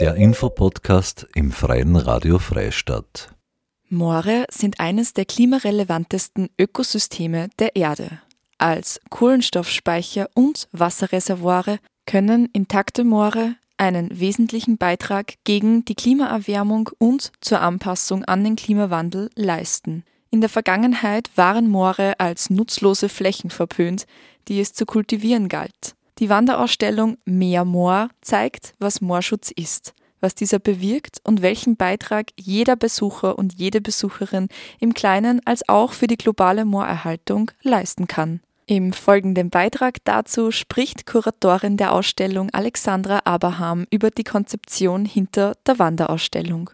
Der Infopodcast im Freien Radio Freistadt. Moore sind eines der klimarelevantesten Ökosysteme der Erde. Als Kohlenstoffspeicher und Wasserreservoire können intakte Moore einen wesentlichen Beitrag gegen die Klimaerwärmung und zur Anpassung an den Klimawandel leisten. In der Vergangenheit waren Moore als nutzlose Flächen verpönt, die es zu kultivieren galt. Die Wanderausstellung Meer Moor zeigt, was Moorschutz ist, was dieser bewirkt und welchen Beitrag jeder Besucher und jede Besucherin im Kleinen als auch für die globale Moorerhaltung leisten kann. Im folgenden Beitrag dazu spricht Kuratorin der Ausstellung Alexandra Abraham über die Konzeption hinter der Wanderausstellung.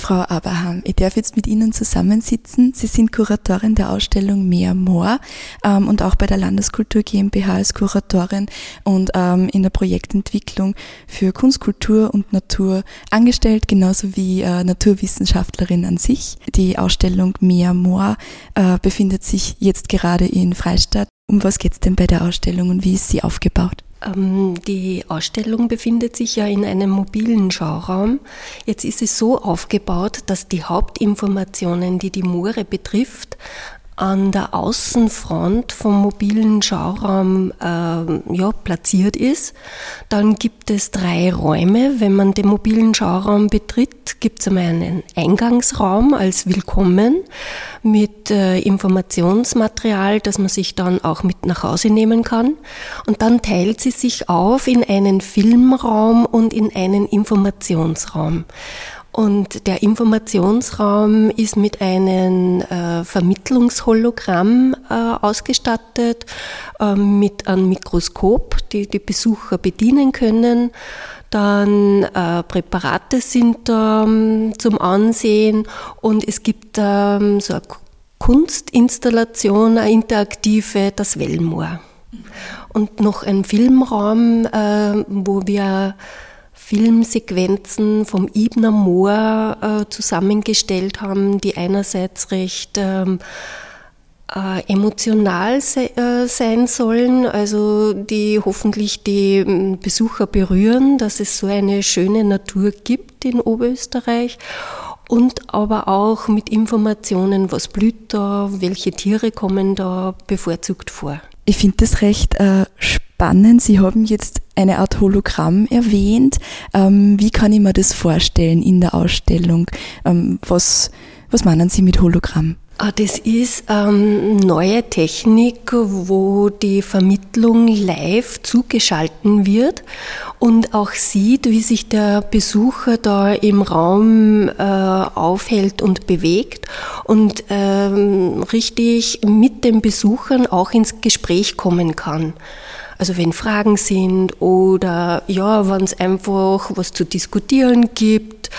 Frau Abraham, ich darf jetzt mit Ihnen zusammensitzen. Sie sind Kuratorin der Ausstellung Mehr Moor ähm, und auch bei der Landeskultur GmbH als Kuratorin und ähm, in der Projektentwicklung für Kunst, Kultur und Natur angestellt, genauso wie äh, Naturwissenschaftlerin an sich. Die Ausstellung Mehr Moor äh, befindet sich jetzt gerade in Freistadt. Um was geht es denn bei der Ausstellung und wie ist sie aufgebaut? Ähm, die Ausstellung befindet sich ja in einem mobilen Schauraum. Jetzt ist es so aufgebaut, dass die Hauptinformationen, die die Moore betrifft, an der Außenfront vom mobilen Schauraum äh, ja, platziert ist. Dann gibt es drei Räume. Wenn man den mobilen Schauraum betritt, gibt es einmal einen Eingangsraum als Willkommen mit äh, Informationsmaterial, das man sich dann auch mit nach Hause nehmen kann. Und dann teilt sie sich auf in einen Filmraum und in einen Informationsraum. Und der Informationsraum ist mit einem äh, Vermittlungshologramm äh, ausgestattet, äh, mit einem Mikroskop, die die Besucher bedienen können. Dann äh, Präparate sind ähm, zum Ansehen und es gibt ähm, so eine Kunstinstallation, eine interaktive, das Wellmoor. Und noch ein Filmraum, äh, wo wir Filmsequenzen vom Ibner Moor äh, zusammengestellt haben, die einerseits recht ähm, äh, emotional se äh, sein sollen, also die hoffentlich die ähm, Besucher berühren, dass es so eine schöne Natur gibt in Oberösterreich und aber auch mit Informationen, was blüht da, welche Tiere kommen da bevorzugt vor. Ich finde das recht äh, spannend. Sie haben jetzt eine Art Hologramm erwähnt. Ähm, wie kann ich mir das vorstellen in der Ausstellung? Ähm, was, was meinen Sie mit Hologramm? Ah, das ist ähm, neue Technik, wo die Vermittlung live zugeschalten wird und auch sieht, wie sich der Besucher da im Raum äh, aufhält und bewegt und ähm, richtig mit den Besuchern auch ins Gespräch kommen kann. Also wenn Fragen sind oder ja, wenn es einfach was zu diskutieren gibt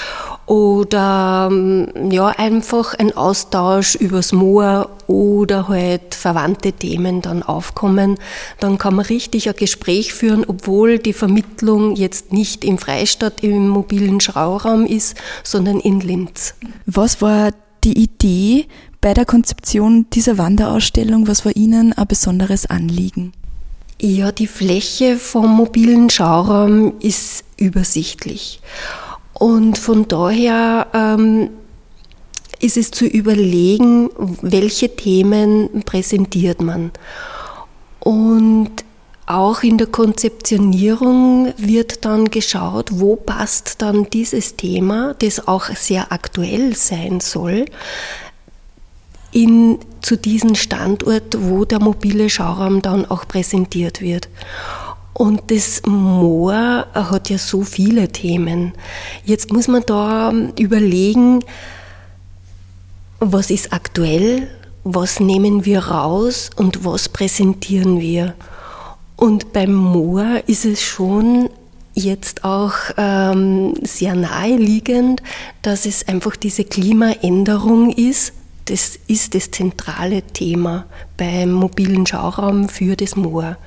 oder ähm, ja, einfach ein Austausch übers Moor oder halt verwandte Themen dann aufkommen, dann kann man richtig ein Gespräch führen, obwohl die Vermittlung jetzt nicht im Freistadt im mobilen Schauraum ist, sondern in Linz. Was war die Idee bei der Konzeption dieser Wanderausstellung? Was war Ihnen ein besonderes Anliegen? Ja, die Fläche vom mobilen Schauraum ist übersichtlich. Und von daher ähm, ist es zu überlegen, welche Themen präsentiert man. Und auch in der Konzeptionierung wird dann geschaut, wo passt dann dieses Thema, das auch sehr aktuell sein soll, in, zu diesem Standort, wo der mobile Schauraum dann auch präsentiert wird. Und das Moor hat ja so viele Themen. Jetzt muss man da überlegen, was ist aktuell, was nehmen wir raus und was präsentieren wir. Und beim Moor ist es schon jetzt auch ähm, sehr naheliegend, dass es einfach diese Klimaänderung ist, das ist das zentrale Thema beim mobilen Schauraum für das Moor.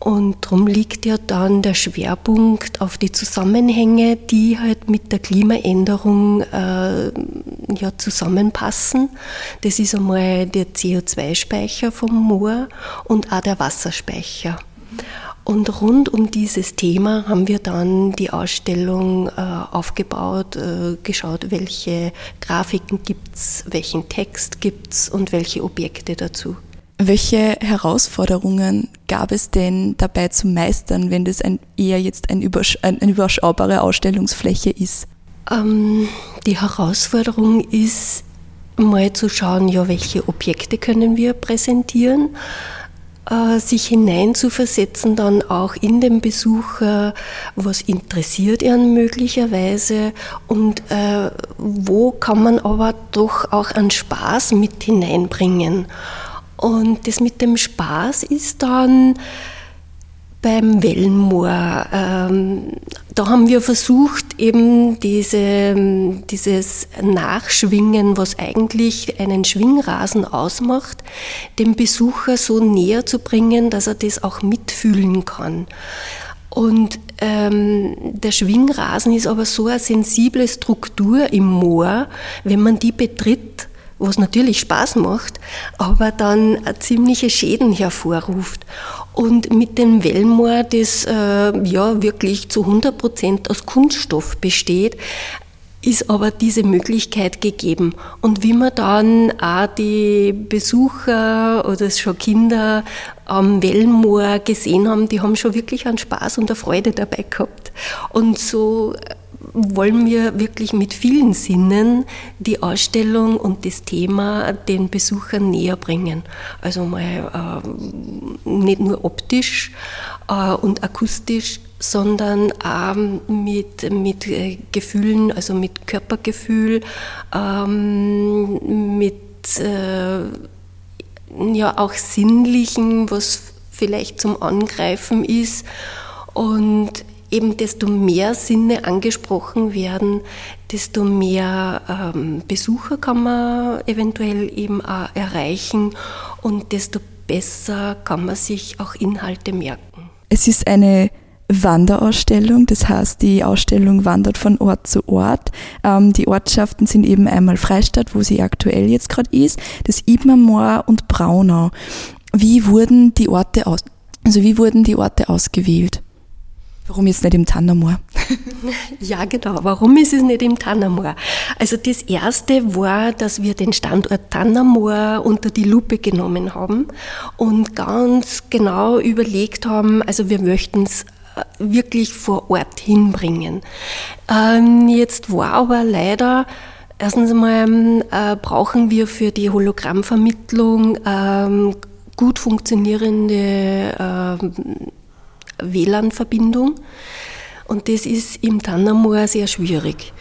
Und darum liegt ja dann der Schwerpunkt auf die Zusammenhänge, die halt mit der Klimaänderung äh, ja, zusammenpassen. Das ist einmal der CO2-Speicher vom Moor und auch der Wasserspeicher. Und rund um dieses Thema haben wir dann die Ausstellung äh, aufgebaut, äh, geschaut, welche Grafiken gibt es, welchen Text gibt es und welche Objekte dazu. Welche Herausforderungen gab es denn dabei zu meistern, wenn das ein, eher jetzt ein übersch eine überschaubare Ausstellungsfläche ist? Ähm, die Herausforderung ist mal zu schauen, ja, welche Objekte können wir präsentieren sich hineinzuversetzen, dann auch in den Besucher, was interessiert ihn möglicherweise und äh, wo kann man aber doch auch einen Spaß mit hineinbringen. Und das mit dem Spaß ist dann beim Wellenmoor. Ähm, da haben wir versucht, eben diese, dieses Nachschwingen, was eigentlich einen Schwingrasen ausmacht, dem Besucher so näher zu bringen, dass er das auch mitfühlen kann. Und ähm, der Schwingrasen ist aber so eine sensible Struktur im Moor, wenn man die betritt, was natürlich Spaß macht, aber dann ziemliche Schäden hervorruft. Und mit dem Wellmoor, das äh, ja wirklich zu 100 Prozent aus Kunststoff besteht, ist aber diese Möglichkeit gegeben. Und wie wir dann auch die Besucher oder schon Kinder am Wellenmoor gesehen haben, die haben schon wirklich einen Spaß und eine Freude dabei gehabt. Und so wollen wir wirklich mit vielen Sinnen die Ausstellung und das Thema den Besuchern näher bringen. Also mal äh, nicht nur optisch äh, und akustisch, sondern auch mit, mit äh, Gefühlen, also mit Körpergefühl, ähm, mit äh, ja auch sinnlichen, was vielleicht zum Angreifen ist. Und eben desto mehr Sinne angesprochen werden, desto mehr ähm, Besucher kann man eventuell eben auch erreichen und desto besser kann man sich auch Inhalte merken. Es ist eine Wanderausstellung, das heißt, die Ausstellung wandert von Ort zu Ort. Ähm, die Ortschaften sind eben einmal Freistadt, wo sie aktuell jetzt gerade ist, das Ibmermoor und Braunau. Wie wurden die Orte aus, also wie wurden die Orte ausgewählt? Warum ist es nicht im Tannermoor? ja, genau. Warum ist es nicht im Tannermoor? Also das erste war, dass wir den Standort Tannermoor unter die Lupe genommen haben und ganz genau überlegt haben, also wir möchten es äh, wirklich vor Ort hinbringen. Ähm, jetzt war aber leider Erstens einmal äh, brauchen wir für die Hologrammvermittlung ähm, gut funktionierende äh, WLAN-Verbindung. Und das ist im Tannermoor sehr schwierig.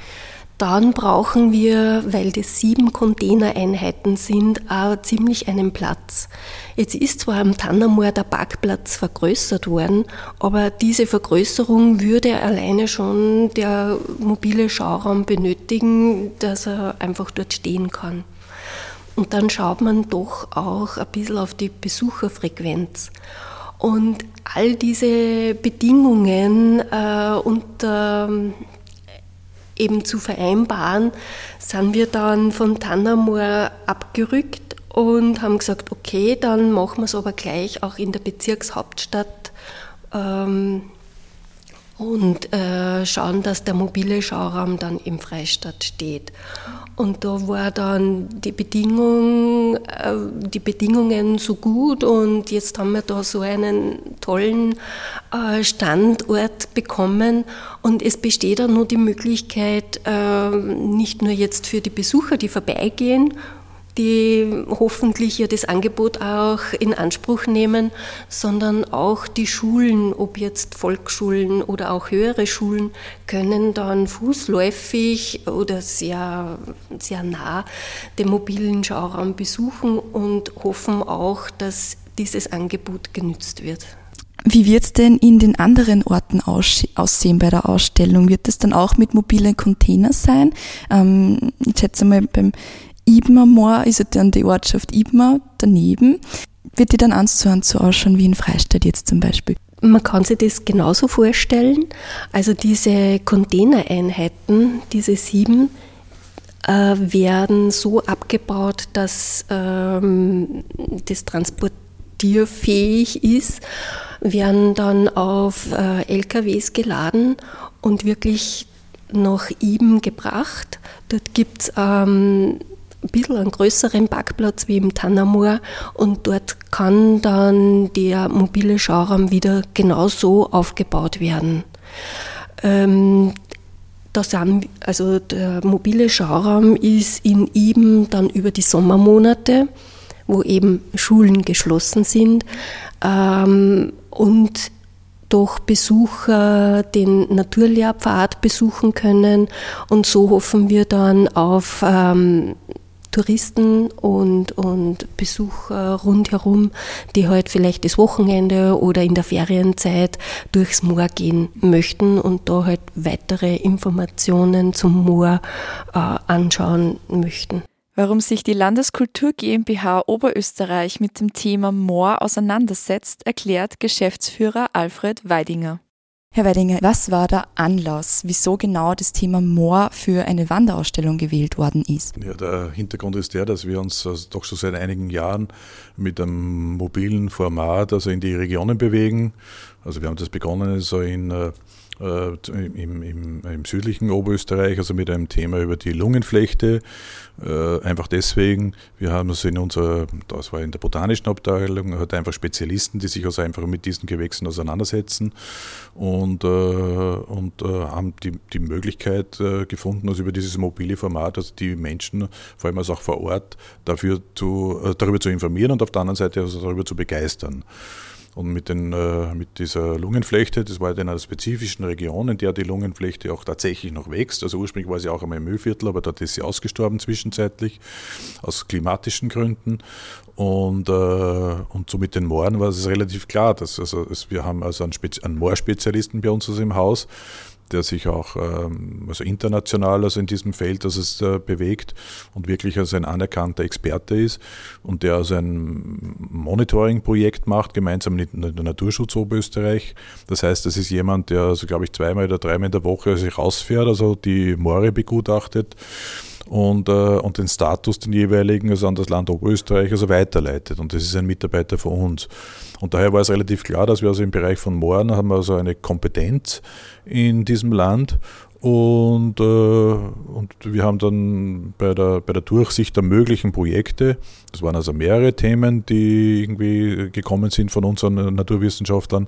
Dann brauchen wir, weil das sieben Containereinheiten sind, auch ziemlich einen Platz. Jetzt ist zwar am Tannermoor der Parkplatz vergrößert worden, aber diese Vergrößerung würde alleine schon der mobile Schauraum benötigen, dass er einfach dort stehen kann. Und dann schaut man doch auch ein bisschen auf die Besucherfrequenz. Und all diese Bedingungen äh, unter ähm, eben zu vereinbaren, sind wir dann von Tannermoor abgerückt und haben gesagt, okay, dann machen wir es aber gleich auch in der Bezirkshauptstadt ähm, und äh, schauen, dass der mobile Schauraum dann im Freistadt steht. Und da war dann die Bedingung, äh, die Bedingungen so gut und jetzt haben wir da so einen tollen äh, Standort bekommen. Und es besteht auch nur die Möglichkeit, äh, nicht nur jetzt für die Besucher, die vorbeigehen die hoffentlich ja das Angebot auch in Anspruch nehmen, sondern auch die Schulen, ob jetzt Volksschulen oder auch höhere Schulen, können dann fußläufig oder sehr, sehr nah den mobilen Schauraum besuchen und hoffen auch, dass dieses Angebot genützt wird. Wie wird es denn in den anderen Orten aussehen bei der Ausstellung? Wird es dann auch mit mobilen Containern sein? Ähm, ich schätze mal, beim Ibmermoor ist ja dann die Ortschaft Ibmer daneben. Wird die dann eins zu eins so ausschauen wie in Freistadt jetzt zum Beispiel? Man kann sich das genauso vorstellen. Also diese Containereinheiten, diese sieben, äh, werden so abgebaut, dass ähm, das Transport transportierfähig ist, werden dann auf äh, LKWs geladen und wirklich nach Iben gebracht. Dort gibt es ähm, ein bisschen einen größeren Parkplatz wie im Tannermoor und dort kann dann der mobile Schauraum wieder genauso aufgebaut werden. Ähm, da sind, also der mobile Schauraum ist in Iben dann über die Sommermonate, wo eben Schulen geschlossen sind ähm, und doch Besucher den Naturlehrpfad besuchen können. Und so hoffen wir dann auf ähm, Touristen und, und Besucher rundherum, die halt vielleicht das Wochenende oder in der Ferienzeit durchs Moor gehen möchten und da halt weitere Informationen zum Moor äh, anschauen möchten. Warum sich die Landeskultur GmbH Oberösterreich mit dem Thema Moor auseinandersetzt, erklärt Geschäftsführer Alfred Weidinger. Herr Weidinger, was war der Anlass, wieso genau das Thema Moor für eine Wanderausstellung gewählt worden ist? Ja, der Hintergrund ist der, dass wir uns also doch schon seit einigen Jahren mit einem mobilen Format also in die Regionen bewegen. Also wir haben das begonnen so in äh, äh, im, im, im, südlichen Oberösterreich, also mit einem Thema über die Lungenflechte. Äh, einfach deswegen, wir haben also in unserer, das war in der botanischen Abteilung, hat einfach Spezialisten, die sich also einfach mit diesen Gewächsen auseinandersetzen und, äh, und haben die, die Möglichkeit gefunden, also über dieses mobile Format, also die Menschen, vor allem also auch vor Ort, dafür zu, darüber zu informieren und auf der anderen Seite also darüber zu begeistern. Und mit, den, äh, mit dieser Lungenflechte, das war in einer spezifischen Region, in der die Lungenflechte auch tatsächlich noch wächst. Also ursprünglich war sie auch einmal im Müllviertel, aber dort ist sie ausgestorben zwischenzeitlich, aus klimatischen Gründen. Und, äh, und so mit den Mooren war es relativ klar, dass also, wir haben also einen, einen Moorspezialisten bei uns also im Haus, der sich auch ähm, also international also in diesem Feld also es, äh, bewegt und wirklich als ein anerkannter Experte ist und der also ein Monitoring-Projekt macht, gemeinsam mit der Naturschutz Oberösterreich. Das heißt, das ist jemand, der also glaube ich zweimal oder dreimal in der Woche sich rausfährt, also die Moore begutachtet und, äh, und den Status, den jeweiligen, also an das Land Oberösterreich, also weiterleitet. Und das ist ein Mitarbeiter von uns. Und daher war es relativ klar, dass wir also im Bereich von Mooren haben wir also eine Kompetenz in diesem Land und, äh, und wir haben dann bei der, bei der Durchsicht der möglichen Projekte, das waren also mehrere Themen, die irgendwie gekommen sind von unseren Naturwissenschaftlern,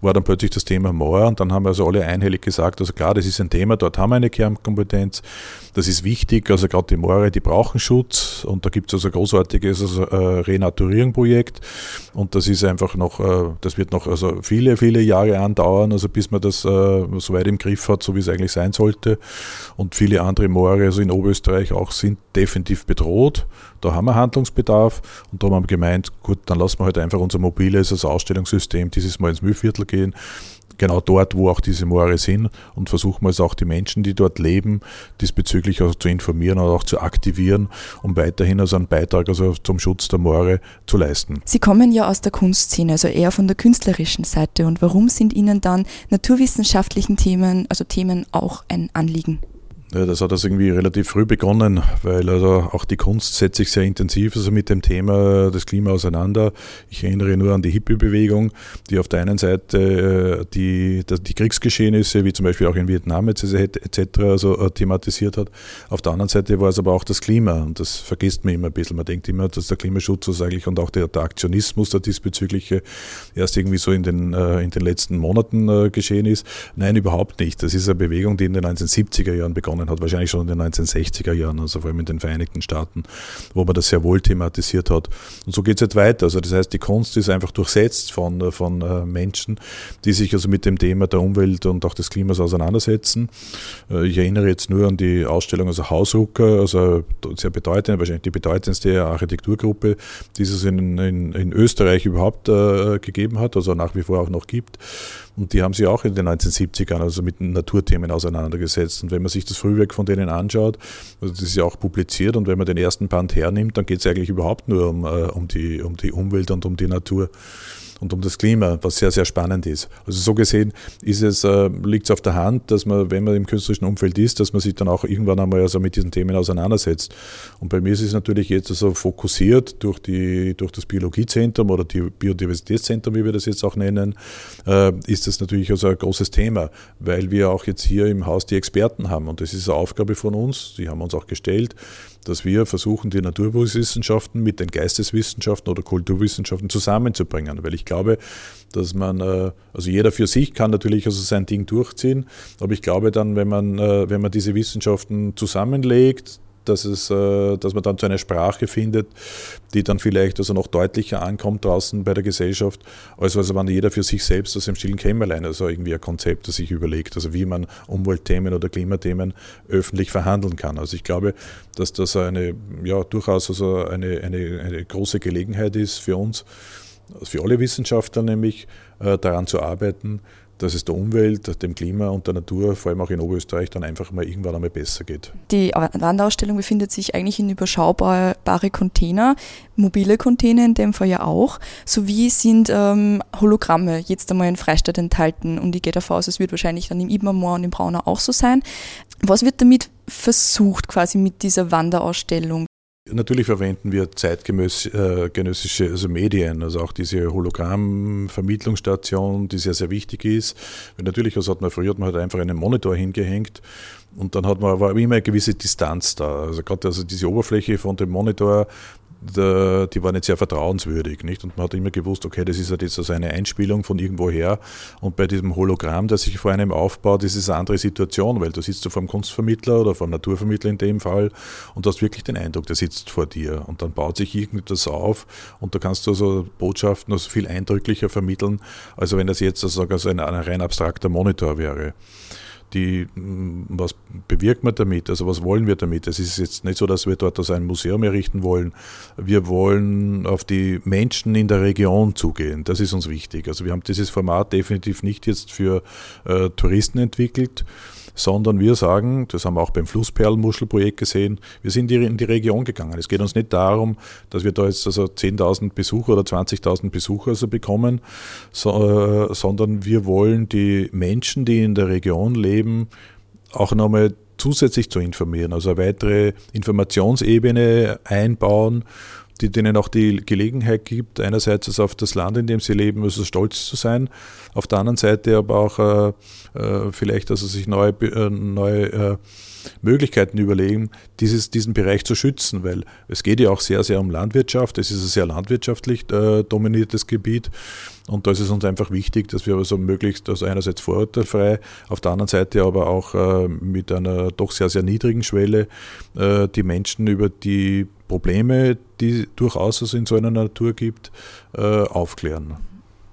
war dann plötzlich das Thema Moor und dann haben wir also alle einhellig gesagt, also klar, das ist ein Thema, dort haben wir eine Kernkompetenz, das ist wichtig, also gerade die Moore, die brauchen Schutz. Und da gibt es also ein großartiges also, äh, Renaturierungsprojekt. Und das ist einfach noch, äh, das wird noch also viele, viele Jahre andauern, also bis man das äh, so weit im Griff hat, so wie es eigentlich sein sollte. Und viele andere Moore, also in Oberösterreich auch, sind definitiv bedroht. Da haben wir Handlungsbedarf. Und da haben wir gemeint, gut, dann lassen wir halt einfach unser mobiles also Ausstellungssystem dieses Mal ins Müllviertel gehen genau dort, wo auch diese Moore sind und versuchen wir es auch die Menschen, die dort leben, diesbezüglich auch zu informieren und auch zu aktivieren, um weiterhin also einen Beitrag also zum Schutz der Moore zu leisten. Sie kommen ja aus der Kunstszene, also eher von der künstlerischen Seite. Und warum sind Ihnen dann naturwissenschaftlichen Themen, also Themen auch ein Anliegen? Ja, das hat das irgendwie relativ früh begonnen, weil also auch die Kunst setzt sich sehr intensiv also mit dem Thema des Klima auseinander. Ich erinnere nur an die Hippie-Bewegung, die auf der einen Seite äh, die, die Kriegsgeschehnisse, wie zum Beispiel auch in Vietnam etc. Also äh, thematisiert hat. Auf der anderen Seite war es aber auch das Klima und das vergisst man immer ein bisschen. Man denkt immer, dass der Klimaschutz also eigentlich und auch der, der Aktionismus der diesbezügliche erst irgendwie so in den, äh, in den letzten Monaten geschehen ist. Nein, überhaupt nicht. Das ist eine Bewegung, die in den 1970er Jahren begonnen begonnen hat, wahrscheinlich schon in den 1960er Jahren, also vor allem in den Vereinigten Staaten, wo man das sehr wohl thematisiert hat. Und so geht es jetzt weiter. Also das heißt, die Kunst ist einfach durchsetzt von, von äh, Menschen, die sich also mit dem Thema der Umwelt und auch des Klimas auseinandersetzen. Äh, ich erinnere jetzt nur an die Ausstellung also Hausrucker, also sehr bedeutend, wahrscheinlich die bedeutendste Architekturgruppe, die es in, in, in Österreich überhaupt äh, gegeben hat, also nach wie vor auch noch gibt. Und die haben sich auch in den 1970ern also mit Naturthemen auseinandergesetzt. Und wenn man sich das Frühwerk von denen anschaut, also das ist ja auch publiziert, und wenn man den ersten Band hernimmt, dann geht es eigentlich überhaupt nur um, äh, um, die, um die Umwelt und um die Natur. Und um das Klima, was sehr, sehr spannend ist. Also so gesehen ist es, äh, liegt es auf der Hand, dass man, wenn man im künstlerischen Umfeld ist, dass man sich dann auch irgendwann einmal also mit diesen Themen auseinandersetzt. Und bei mir ist es natürlich jetzt also fokussiert durch, die, durch das Biologiezentrum oder die Biodiversitätszentrum, wie wir das jetzt auch nennen, äh, ist das natürlich also ein großes Thema, weil wir auch jetzt hier im Haus die Experten haben. Und das ist eine Aufgabe von uns, die haben uns auch gestellt, dass wir versuchen, die Naturwissenschaften mit den Geisteswissenschaften oder Kulturwissenschaften zusammenzubringen. Weil ich glaube, dass man, äh, also jeder für sich kann natürlich also sein Ding durchziehen, aber ich glaube dann, wenn man, äh, wenn man diese Wissenschaften zusammenlegt, dass, es, äh, dass man dann zu einer Sprache findet, die dann vielleicht also noch deutlicher ankommt draußen bei der Gesellschaft, als also wenn jeder für sich selbst aus dem stillen Kämmerlein also irgendwie ein Konzept, das sich überlegt, also wie man Umweltthemen oder Klimathemen öffentlich verhandeln kann. Also ich glaube, dass das eine, ja, durchaus also eine, eine, eine große Gelegenheit ist für uns, für alle Wissenschaftler nämlich, äh, daran zu arbeiten, dass es der Umwelt, dem Klima und der Natur, vor allem auch in Oberösterreich, dann einfach mal irgendwann einmal besser geht. Die Wanderausstellung befindet sich eigentlich in überschaubare Container, mobile Container in dem Fall ja auch, sowie sind ähm, Hologramme jetzt einmal in Freistadt enthalten und ich gehe davon aus, es wird wahrscheinlich dann im Ibmermoor und im Brauner auch so sein. Was wird damit versucht quasi mit dieser Wanderausstellung? Natürlich verwenden wir zeitgenössische äh, also Medien, also auch diese Hologrammvermittlungsstation, die sehr, sehr wichtig ist. Natürlich, was hat man früher, man halt einfach einen Monitor hingehängt und dann hat man aber immer eine gewisse Distanz da. Also gerade also diese Oberfläche von dem Monitor, die war nicht sehr vertrauenswürdig. Nicht? Und man hat immer gewusst, okay, das ist halt jetzt also eine Einspielung von irgendwoher. Und bei diesem Hologramm, das sich vor einem aufbaut, ist es eine andere Situation, weil du sitzt du vor einem Kunstvermittler oder vor einem Naturvermittler in dem Fall und hast wirklich den Eindruck, der sitzt vor dir. Und dann baut sich irgendetwas auf und da kannst du also Botschaften also viel eindrücklicher vermitteln, als wenn das jetzt also ein, ein rein abstrakter Monitor wäre die, mm, was bewirkt man damit? Also was wollen wir damit? Es ist jetzt nicht so, dass wir dort ein Museum errichten wollen. Wir wollen auf die Menschen in der Region zugehen. Das ist uns wichtig. Also wir haben dieses Format definitiv nicht jetzt für äh, Touristen entwickelt sondern wir sagen, das haben wir auch beim Flussperlenmuschelprojekt gesehen, wir sind in die Region gegangen. Es geht uns nicht darum, dass wir da jetzt also 10.000 Besucher oder 20.000 Besucher also bekommen, so, äh, sondern wir wollen die Menschen, die in der Region leben, auch nochmal zusätzlich zu informieren, also eine weitere Informationsebene einbauen die denen auch die Gelegenheit gibt, einerseits also auf das Land, in dem sie leben, also stolz zu sein, auf der anderen Seite aber auch äh, äh vielleicht also sich neue, äh, neue äh, Möglichkeiten überlegen, dieses, diesen Bereich zu schützen, weil es geht ja auch sehr, sehr um Landwirtschaft. Es ist ein sehr landwirtschaftlich äh, dominiertes Gebiet und da ist es uns einfach wichtig, dass wir also möglichst, also einerseits vorurteilfrei, auf der anderen Seite aber auch äh, mit einer doch sehr, sehr niedrigen Schwelle äh, die Menschen über die Probleme, die durchaus also in so einer Natur gibt, äh, aufklären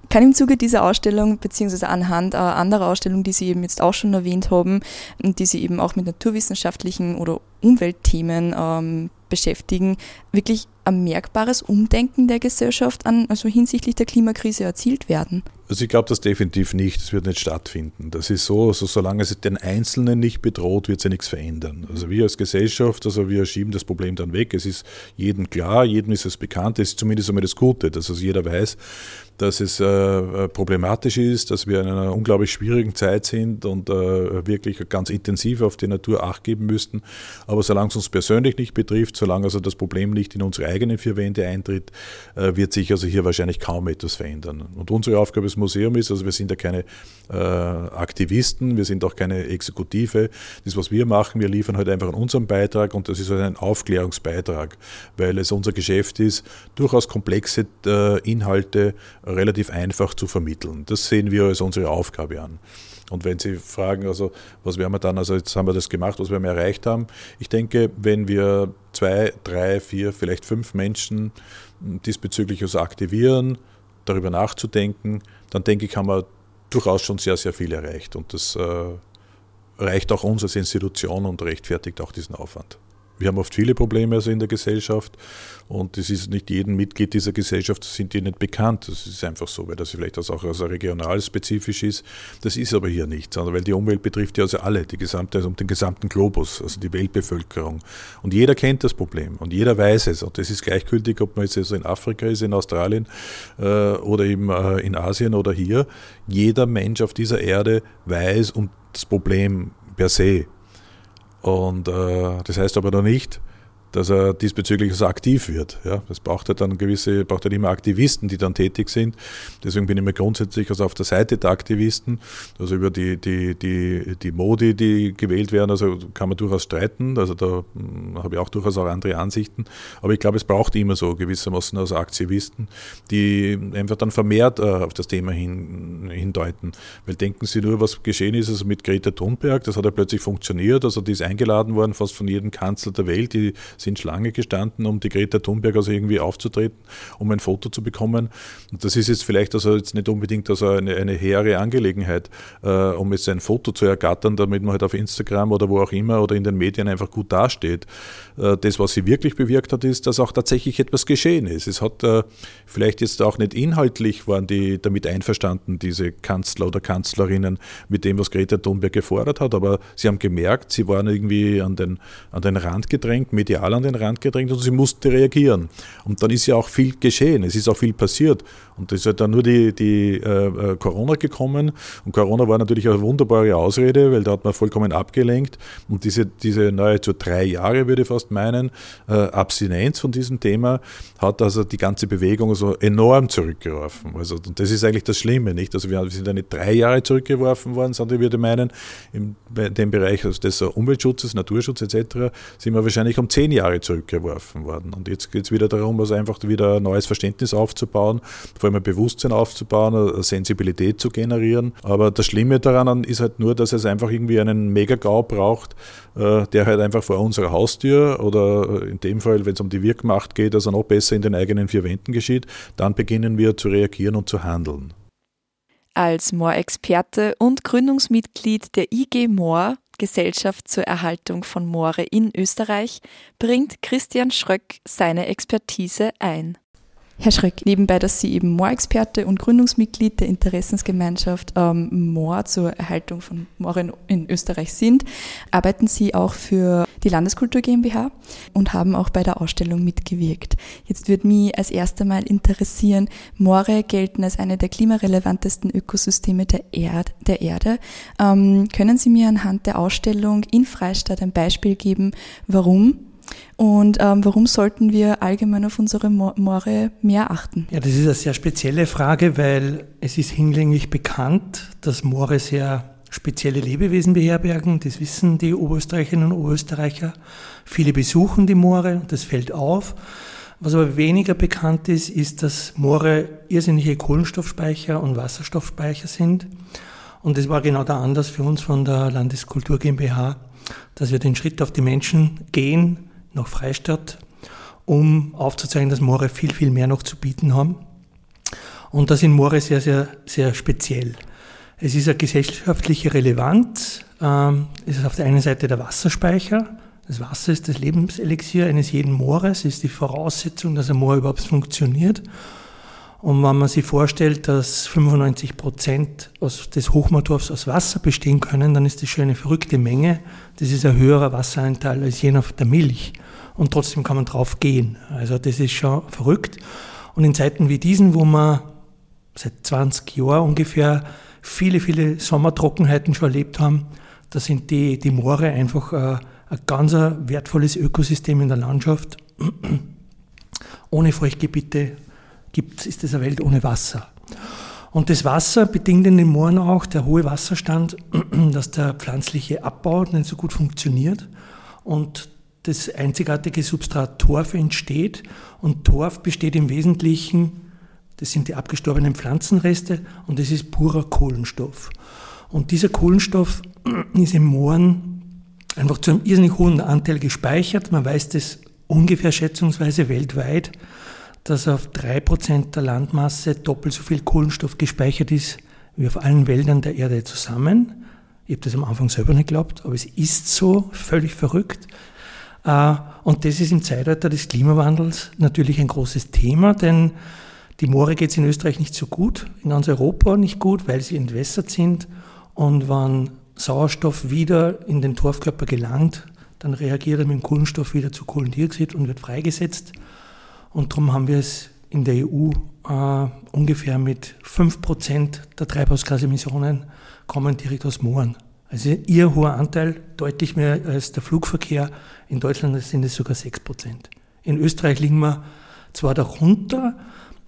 kann im Zuge dieser Ausstellung, beziehungsweise anhand äh, anderer Ausstellungen, die Sie eben jetzt auch schon erwähnt haben, und die Sie eben auch mit naturwissenschaftlichen oder Umweltthemen ähm, beschäftigen, wirklich ein merkbares Umdenken der Gesellschaft an, also hinsichtlich der Klimakrise erzielt werden? Also ich glaube das definitiv nicht, das wird nicht stattfinden. Das ist so, also solange es den Einzelnen nicht bedroht, wird sich nichts verändern. Also wir als Gesellschaft, also wir schieben das Problem dann weg. Es ist jedem klar, jedem ist es bekannt, es ist zumindest einmal das Gute, dass also jeder weiß, dass es äh, äh, problematisch ist, dass wir in einer unglaublich schwierigen Zeit sind und äh, wirklich ganz intensiv auf die Natur Acht geben müssten. Aber solange es uns persönlich nicht betrifft, solange also das Problem nicht in unsere eigenen vier Wände eintritt, äh, wird sich also hier wahrscheinlich kaum etwas verändern. Und unsere Aufgabe als Museum ist, also wir sind ja keine äh, Aktivisten, wir sind auch keine Exekutive. Das, was wir machen, wir liefern halt einfach unseren Beitrag und das ist halt ein Aufklärungsbeitrag, weil es unser Geschäft ist, durchaus komplexe äh, Inhalte relativ einfach zu vermitteln. Das sehen wir als unsere Aufgabe an. Und wenn Sie fragen, also was werden wir dann, also jetzt haben wir das gemacht, was wir erreicht haben. Ich denke, wenn wir zwei, drei, vier, vielleicht fünf Menschen diesbezüglich also aktivieren, darüber nachzudenken, dann denke ich, haben wir durchaus schon sehr, sehr viel erreicht. Und das äh, reicht auch uns als Institution und rechtfertigt auch diesen Aufwand. Wir haben oft viele Probleme also in der Gesellschaft und es ist nicht jedem Mitglied dieser Gesellschaft, sind die nicht bekannt. Das ist einfach so, weil das vielleicht auch also regional spezifisch ist. Das ist aber hier nicht, sondern weil die Umwelt betrifft ja also alle, die gesamte, also den gesamten Globus, also die Weltbevölkerung. Und jeder kennt das Problem und jeder weiß es. Und das ist gleichgültig, ob man jetzt also in Afrika ist, in Australien äh, oder eben äh, in Asien oder hier. Jeder Mensch auf dieser Erde weiß um das Problem per se. Und äh, das heißt aber noch nicht, dass er diesbezüglich so aktiv wird. Ja, das braucht halt dann gewisse, braucht halt immer Aktivisten, die dann tätig sind. Deswegen bin ich mir grundsätzlich also auf der Seite der Aktivisten, also über die, die, die, die Modi, die gewählt werden, also kann man durchaus streiten. Also da hm, habe ich auch durchaus auch andere Ansichten. Aber ich glaube, es braucht immer so gewissermaßen also Aktivisten, die einfach dann vermehrt äh, auf das Thema hin, hindeuten. Weil denken Sie nur, was geschehen ist also mit Greta Thunberg, das hat ja plötzlich funktioniert. Also die ist eingeladen worden, fast von jedem Kanzler der Welt. Die sind Schlange gestanden, um die Greta Thunberg also irgendwie aufzutreten, um ein Foto zu bekommen. Und das ist jetzt vielleicht also jetzt nicht unbedingt also eine, eine hehre Angelegenheit, äh, um jetzt ein Foto zu ergattern, damit man halt auf Instagram oder wo auch immer oder in den Medien einfach gut dasteht. Äh, das, was sie wirklich bewirkt hat, ist, dass auch tatsächlich etwas geschehen ist. Es hat äh, vielleicht jetzt auch nicht inhaltlich waren die damit einverstanden, diese Kanzler oder Kanzlerinnen, mit dem, was Greta Thunberg gefordert hat, aber sie haben gemerkt, sie waren irgendwie an den, an den Rand gedrängt, medial an den Rand gedrängt und sie musste reagieren. Und dann ist ja auch viel geschehen, es ist auch viel passiert. Und es ist halt dann nur die, die äh, äh, Corona gekommen. Und Corona war natürlich eine wunderbare Ausrede, weil da hat man vollkommen abgelenkt. Und diese, diese nahezu drei Jahre, würde ich fast meinen, äh, Abstinenz von diesem Thema hat also die ganze Bewegung so enorm zurückgeworfen. Also, und das ist eigentlich das Schlimme, nicht? Also wir sind ja nicht drei Jahre zurückgeworfen worden, sondern ich würde meinen, in dem Bereich also des Umweltschutzes, Naturschutz etc. sind wir wahrscheinlich um zehn Jahre zurückgeworfen worden. Und jetzt geht es wieder darum, also einfach wieder ein neues Verständnis aufzubauen, vor allem ein Bewusstsein aufzubauen, eine Sensibilität zu generieren. Aber das Schlimme daran ist halt nur, dass es einfach irgendwie einen Megagau braucht, äh, der halt einfach vor unserer Haustür oder in dem Fall, wenn es um die Wirkmacht geht, also noch besser in den eigenen vier Wänden geschieht, dann beginnen wir zu reagieren und zu handeln. Als Moor-Experte und Gründungsmitglied der IG Moor Gesellschaft zur Erhaltung von Moore in Österreich, bringt Christian Schröck seine Expertise ein. Herr Schreck, nebenbei, dass Sie eben Moorexperte und Gründungsmitglied der Interessensgemeinschaft ähm, Moor zur Erhaltung von Mooren in Österreich sind, arbeiten Sie auch für die Landeskultur GmbH und haben auch bei der Ausstellung mitgewirkt. Jetzt würde mich als erster Mal interessieren, Moore gelten als eine der klimarelevantesten Ökosysteme der, Erd, der Erde. Ähm, können Sie mir anhand der Ausstellung in Freistadt ein Beispiel geben, warum und ähm, warum sollten wir allgemein auf unsere Moore mehr achten? Ja, das ist eine sehr spezielle Frage, weil es ist hinlänglich bekannt, dass Moore sehr spezielle Lebewesen beherbergen. Das wissen die Oberösterreicherinnen und Oberösterreicher. Viele besuchen die Moore, das fällt auf. Was aber weniger bekannt ist, ist, dass Moore irrsinnige Kohlenstoffspeicher und Wasserstoffspeicher sind. Und das war genau der Anlass für uns von der Landeskultur GmbH, dass wir den Schritt auf die Menschen gehen, nach Freistadt, um aufzuzeigen, dass Moore viel, viel mehr noch zu bieten haben. Und das sind Moore sehr, sehr, sehr speziell. Es ist eine gesellschaftliche Relevanz. Ähm, es ist auf der einen Seite der Wasserspeicher. Das Wasser ist das Lebenselixier eines jeden Moores, ist die Voraussetzung, dass ein Moor überhaupt funktioniert. Und wenn man sich vorstellt, dass 95 Prozent des Hochmoortorfs aus Wasser bestehen können, dann ist das schon eine verrückte Menge. Das ist ein höherer Wasseranteil als jener der Milch und trotzdem kann man drauf gehen. Also das ist schon verrückt. Und in Zeiten wie diesen, wo man seit 20 Jahren ungefähr viele, viele Sommertrockenheiten schon erlebt haben, da sind die, die Moore einfach ein, ein ganz wertvolles Ökosystem in der Landschaft. Ohne Feuchtgebiete gibt, ist es eine Welt ohne Wasser. Und das Wasser bedingt in den Mooren auch, der hohe Wasserstand, dass der pflanzliche Abbau nicht so gut funktioniert. Und das einzigartige Substrat Torf entsteht. Und Torf besteht im Wesentlichen, das sind die abgestorbenen Pflanzenreste und das ist purer Kohlenstoff. Und dieser Kohlenstoff ist im Mooren einfach zu einem irrsinnig hohen Anteil gespeichert. Man weiß das ungefähr schätzungsweise weltweit, dass auf drei Prozent der Landmasse doppelt so viel Kohlenstoff gespeichert ist wie auf allen Wäldern der Erde zusammen. Ich habe das am Anfang selber nicht geglaubt, aber es ist so völlig verrückt. Äh, und das ist im Zeitalter des Klimawandels natürlich ein großes Thema, denn die Moore geht es in Österreich nicht so gut, in ganz Europa nicht gut, weil sie entwässert sind. Und wenn Sauerstoff wieder in den Torfkörper gelangt, dann reagiert er mit dem Kohlenstoff wieder zu Kohlendioxid und wird freigesetzt. Und darum haben wir es in der EU äh, ungefähr mit 5% der Treibhausgasemissionen kommen direkt aus Mooren. Also ihr hoher Anteil, deutlich mehr als der Flugverkehr. In Deutschland sind es sogar 6%. In Österreich liegen wir zwar darunter,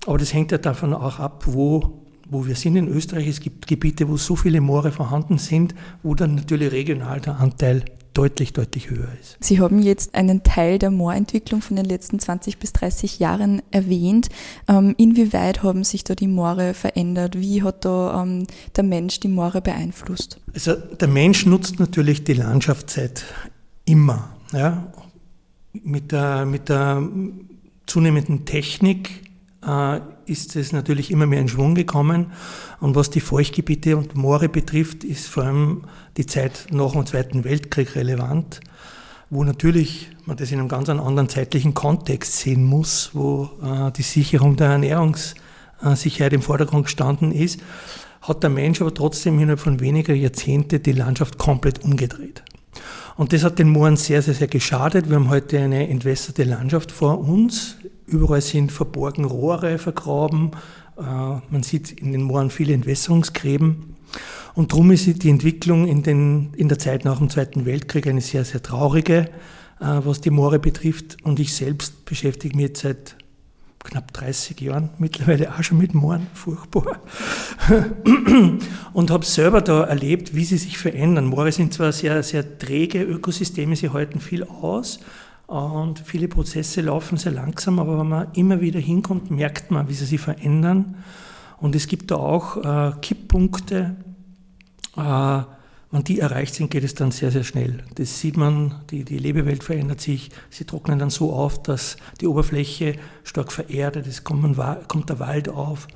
aber das hängt ja davon auch ab, wo, wo wir sind in Österreich. Es gibt Gebiete, wo so viele Moore vorhanden sind, wo dann natürlich regional der Anteil deutlich, deutlich höher ist. Sie haben jetzt einen Teil der Moorentwicklung von den letzten 20 bis 30 Jahren erwähnt. Ähm, inwieweit haben sich da die Moore verändert? Wie hat da ähm, der Mensch die Moore beeinflusst? Also der Mensch nutzt natürlich die Landschaft seit immer. Ja? Mit, der, mit der zunehmenden Technik äh, ist es natürlich immer mehr in Schwung gekommen. Und was die Feuchtgebiete und Moore betrifft, ist vor allem die Zeit nach dem Zweiten Weltkrieg relevant, wo natürlich man das in einem ganz anderen zeitlichen Kontext sehen muss, wo äh, die Sicherung der Ernährungssicherheit im Vordergrund gestanden ist, hat der Mensch aber trotzdem innerhalb von weniger Jahrzehnte die Landschaft komplett umgedreht. Und das hat den Mooren sehr, sehr, sehr geschadet. Wir haben heute eine entwässerte Landschaft vor uns. Überall sind verborgen Rohre vergraben. Äh, man sieht in den Mooren viele Entwässerungsgräben. Und darum ist die Entwicklung in, den, in der Zeit nach dem Zweiten Weltkrieg eine sehr, sehr traurige, äh, was die Moore betrifft. Und ich selbst beschäftige mich jetzt seit knapp 30 Jahren mittlerweile auch schon mit Mooren, furchtbar. und habe selber da erlebt, wie sie sich verändern. Moore sind zwar sehr, sehr träge Ökosysteme, sie halten viel aus und viele Prozesse laufen sehr langsam, aber wenn man immer wieder hinkommt, merkt man, wie sie sich verändern. Und es gibt da auch äh, Kipppunkte, äh, wenn die erreicht sind, geht es dann sehr, sehr schnell. Das sieht man, die, die Lebewelt verändert sich, sie trocknen dann so auf, dass die Oberfläche stark vererdet, es kommt, kommt der Wald auf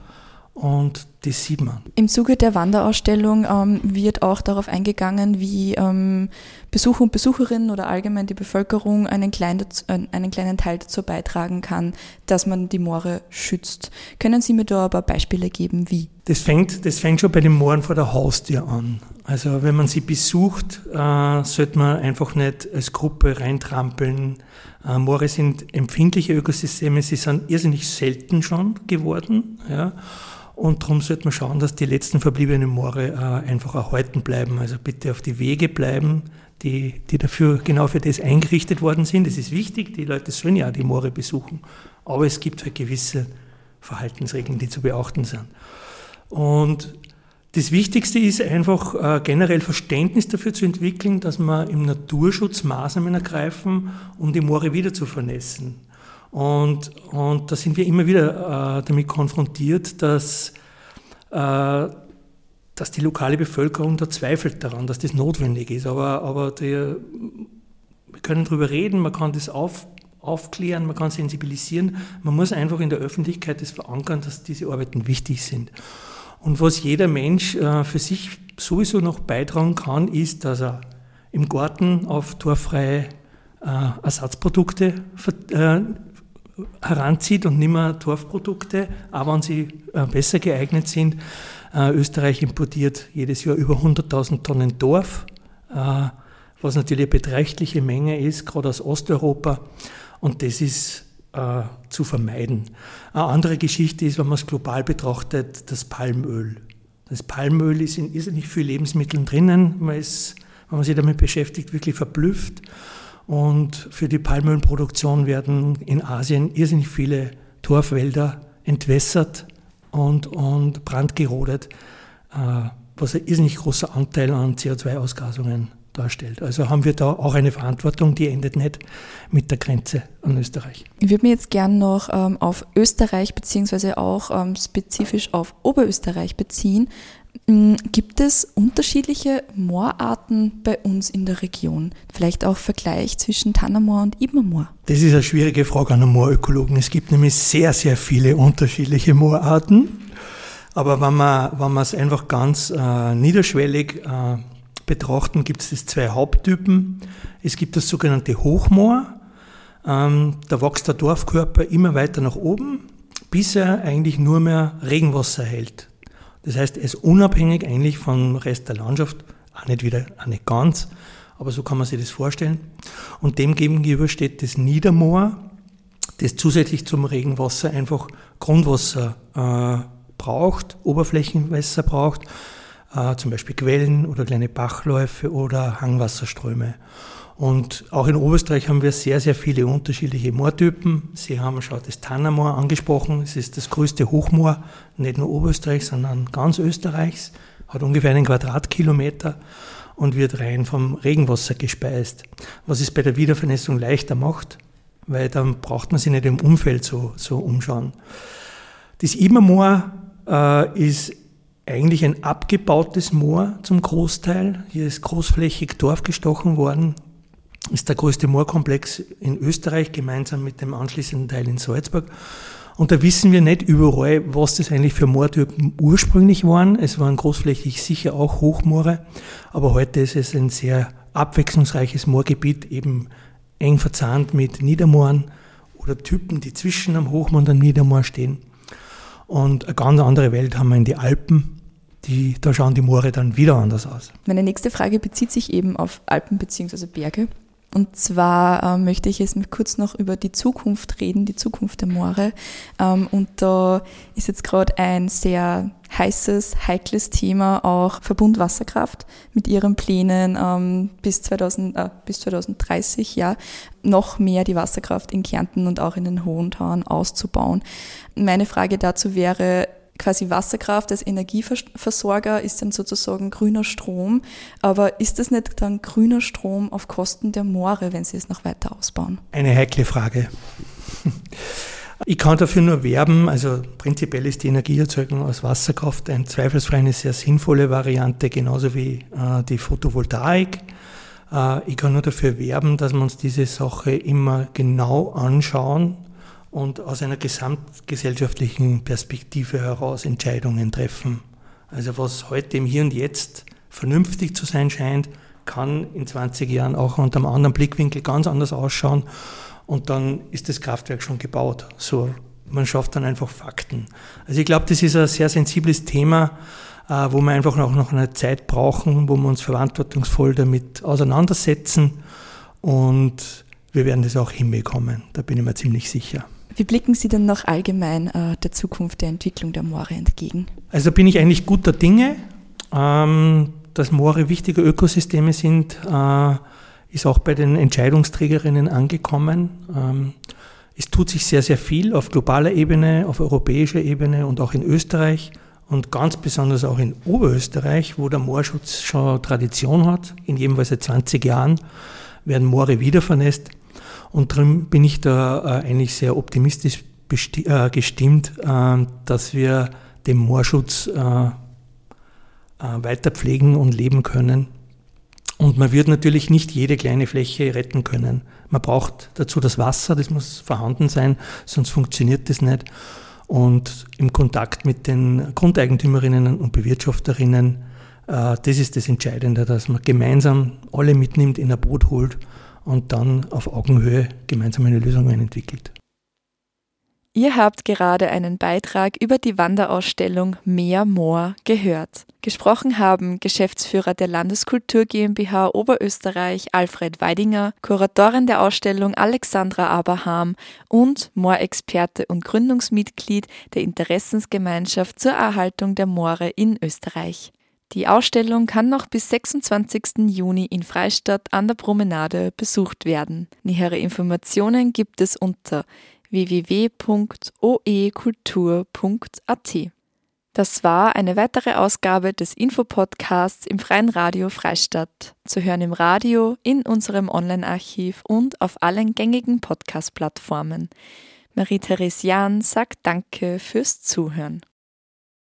und das sieht man. Im Zuge der Wanderausstellung ähm, wird auch darauf eingegangen, wie ähm, Besucher und Besucherinnen oder allgemein die Bevölkerung einen kleinen, äh, einen kleinen Teil dazu beitragen kann, dass man die Moore schützt. Können Sie mir da ein paar Beispiele geben, wie? Das fängt, das fängt schon bei den Mooren vor der Haustür an. Also wenn man sie besucht, äh, sollte man einfach nicht als Gruppe reintrampeln. Äh, Moore sind empfindliche Ökosysteme, sie sind irrsinnig selten schon geworden. Ja. Und darum sollte man schauen, dass die letzten verbliebenen Moore äh, einfach erhalten bleiben. Also bitte auf die Wege bleiben, die, die dafür genau für das eingerichtet worden sind. Das ist wichtig, die Leute sollen ja die Moore besuchen. Aber es gibt halt gewisse Verhaltensregeln, die zu beachten sind. Und das Wichtigste ist einfach äh, generell Verständnis dafür zu entwickeln, dass wir im Naturschutz Maßnahmen ergreifen, um die Moore wieder zu vernässen. Und, und da sind wir immer wieder äh, damit konfrontiert, dass, äh, dass die lokale Bevölkerung da zweifelt daran, dass das notwendig ist. Aber, aber der, wir können darüber reden, man kann das auf, aufklären, man kann sensibilisieren. Man muss einfach in der Öffentlichkeit das verankern, dass diese Arbeiten wichtig sind. Und was jeder Mensch äh, für sich sowieso noch beitragen kann, ist, dass er im Garten auf torfreie äh, Ersatzprodukte äh, heranzieht und nicht mehr Torfprodukte, auch wenn sie äh, besser geeignet sind. Äh, Österreich importiert jedes Jahr über 100.000 Tonnen Torf, äh, was natürlich eine beträchtliche Menge ist, gerade aus Osteuropa. Und das ist zu vermeiden. Eine andere Geschichte ist, wenn man es global betrachtet, das Palmöl. Das Palmöl ist in irrsinnig vielen Lebensmitteln drinnen. Man ist, wenn man sich damit beschäftigt, wirklich verblüfft. Und für die Palmölproduktion werden in Asien irrsinnig viele Torfwälder entwässert und, und brandgerodet, äh, was ein irrsinnig großer Anteil an CO2-Ausgasungen darstellt. Also haben wir da auch eine Verantwortung, die endet nicht mit der Grenze an Österreich. Ich würde mir jetzt gern noch ähm, auf Österreich beziehungsweise auch ähm, spezifisch auf Oberösterreich beziehen. Mm, gibt es unterschiedliche Moorarten bei uns in der Region? Vielleicht auch Vergleich zwischen Tannermoor und Ibermoor? Das ist eine schwierige Frage an einen Moorökologen. Es gibt nämlich sehr, sehr viele unterschiedliche Moorarten. Aber wenn man, wenn man es einfach ganz äh, niederschwellig äh, betrachten, gibt es zwei Haupttypen. Es gibt das sogenannte Hochmoor. Ähm, da wächst der Dorfkörper immer weiter nach oben, bis er eigentlich nur mehr Regenwasser hält. Das heißt, er ist unabhängig eigentlich vom Rest der Landschaft, auch nicht wieder, auch nicht ganz, aber so kann man sich das vorstellen. Und dem gegenüber steht das Niedermoor, das zusätzlich zum Regenwasser einfach Grundwasser äh, braucht, Oberflächenwasser braucht, äh, zum Beispiel Quellen oder kleine Bachläufe oder Hangwasserströme. Und auch in Oberösterreich haben wir sehr, sehr viele unterschiedliche Moortypen. Sie haben schon das Tannermoor angesprochen. Es ist das größte Hochmoor, nicht nur Oberösterreichs, sondern ganz Österreichs. Hat ungefähr einen Quadratkilometer und wird rein vom Regenwasser gespeist. Was es bei der Wiedervernässung leichter macht, weil dann braucht man sich nicht im Umfeld so, so umschauen. Das Ibermoor äh, ist eigentlich ein abgebautes Moor zum Großteil. Hier ist großflächig Dorf gestochen worden, ist der größte Moorkomplex in Österreich, gemeinsam mit dem anschließenden Teil in Salzburg. Und da wissen wir nicht überall, was das eigentlich für Moortypen ursprünglich waren. Es waren großflächig sicher auch Hochmoore, aber heute ist es ein sehr abwechslungsreiches Moorgebiet, eben eng verzahnt mit Niedermooren oder Typen, die zwischen am Hochmoor und am Niedermoor stehen. Und eine ganz andere Welt haben wir in die Alpen. Die, da schauen die Moore dann wieder anders aus. Meine nächste Frage bezieht sich eben auf Alpen bzw. Berge. Und zwar äh, möchte ich jetzt kurz noch über die Zukunft reden, die Zukunft der Moore. Ähm, und da ist jetzt gerade ein sehr heißes, heikles Thema auch Verbund Wasserkraft mit ihren Plänen ähm, bis, 2000, äh, bis 2030 ja, noch mehr die Wasserkraft in Kärnten und auch in den Hohen Tauern auszubauen. Meine Frage dazu wäre, quasi Wasserkraft als Energieversorger ist dann sozusagen grüner Strom. Aber ist das nicht dann grüner Strom auf Kosten der Moore, wenn Sie es noch weiter ausbauen? Eine heikle Frage. Ich kann dafür nur werben, also prinzipiell ist die Energieerzeugung aus Wasserkraft ein zweifelsfrei eine sehr sinnvolle Variante, genauso wie äh, die Photovoltaik. Äh, ich kann nur dafür werben, dass wir uns diese Sache immer genau anschauen und aus einer gesamtgesellschaftlichen Perspektive heraus Entscheidungen treffen. Also was heute im Hier und Jetzt vernünftig zu sein scheint, kann in 20 Jahren auch unter einem anderen Blickwinkel ganz anders ausschauen und dann ist das Kraftwerk schon gebaut. So, man schafft dann einfach Fakten. Also ich glaube, das ist ein sehr sensibles Thema, äh, wo wir einfach auch noch eine Zeit brauchen, wo wir uns verantwortungsvoll damit auseinandersetzen und wir werden das auch hinbekommen, da bin ich mir ziemlich sicher. Wie blicken Sie denn noch allgemein äh, der Zukunft der Entwicklung der Moore entgegen? Also bin ich eigentlich guter Dinge. Ähm, dass Moore wichtige Ökosysteme sind, äh, ist auch bei den Entscheidungsträgerinnen angekommen. Ähm, es tut sich sehr, sehr viel auf globaler Ebene, auf europäischer Ebene und auch in Österreich und ganz besonders auch in Oberösterreich, wo der Moorschutz schon Tradition hat. In jedenfalls seit 20 Jahren werden Moore wieder vernässt. Und darum bin ich da äh, eigentlich sehr optimistisch äh, gestimmt, äh, dass wir den Moorschutz weiter pflegen und leben können. Und man wird natürlich nicht jede kleine Fläche retten können. Man braucht dazu das Wasser, das muss vorhanden sein, sonst funktioniert das nicht. Und im Kontakt mit den Grundeigentümerinnen und Bewirtschafterinnen, das ist das Entscheidende, dass man gemeinsam alle mitnimmt, in ein Boot holt und dann auf Augenhöhe gemeinsam eine Lösung entwickelt. Ihr habt gerade einen Beitrag über die Wanderausstellung Mehr Moor gehört. Gesprochen haben Geschäftsführer der Landeskultur GmbH Oberösterreich Alfred Weidinger, Kuratorin der Ausstellung Alexandra Abraham und Moorexperte und Gründungsmitglied der Interessensgemeinschaft zur Erhaltung der Moore in Österreich. Die Ausstellung kann noch bis 26. Juni in Freistadt an der Promenade besucht werden. Nähere Informationen gibt es unter www.oekultur.at. Das war eine weitere Ausgabe des Infopodcasts im Freien Radio Freistadt. Zu hören im Radio, in unserem Online-Archiv und auf allen gängigen Podcast-Plattformen. Marie-Therese Jahn sagt Danke fürs Zuhören.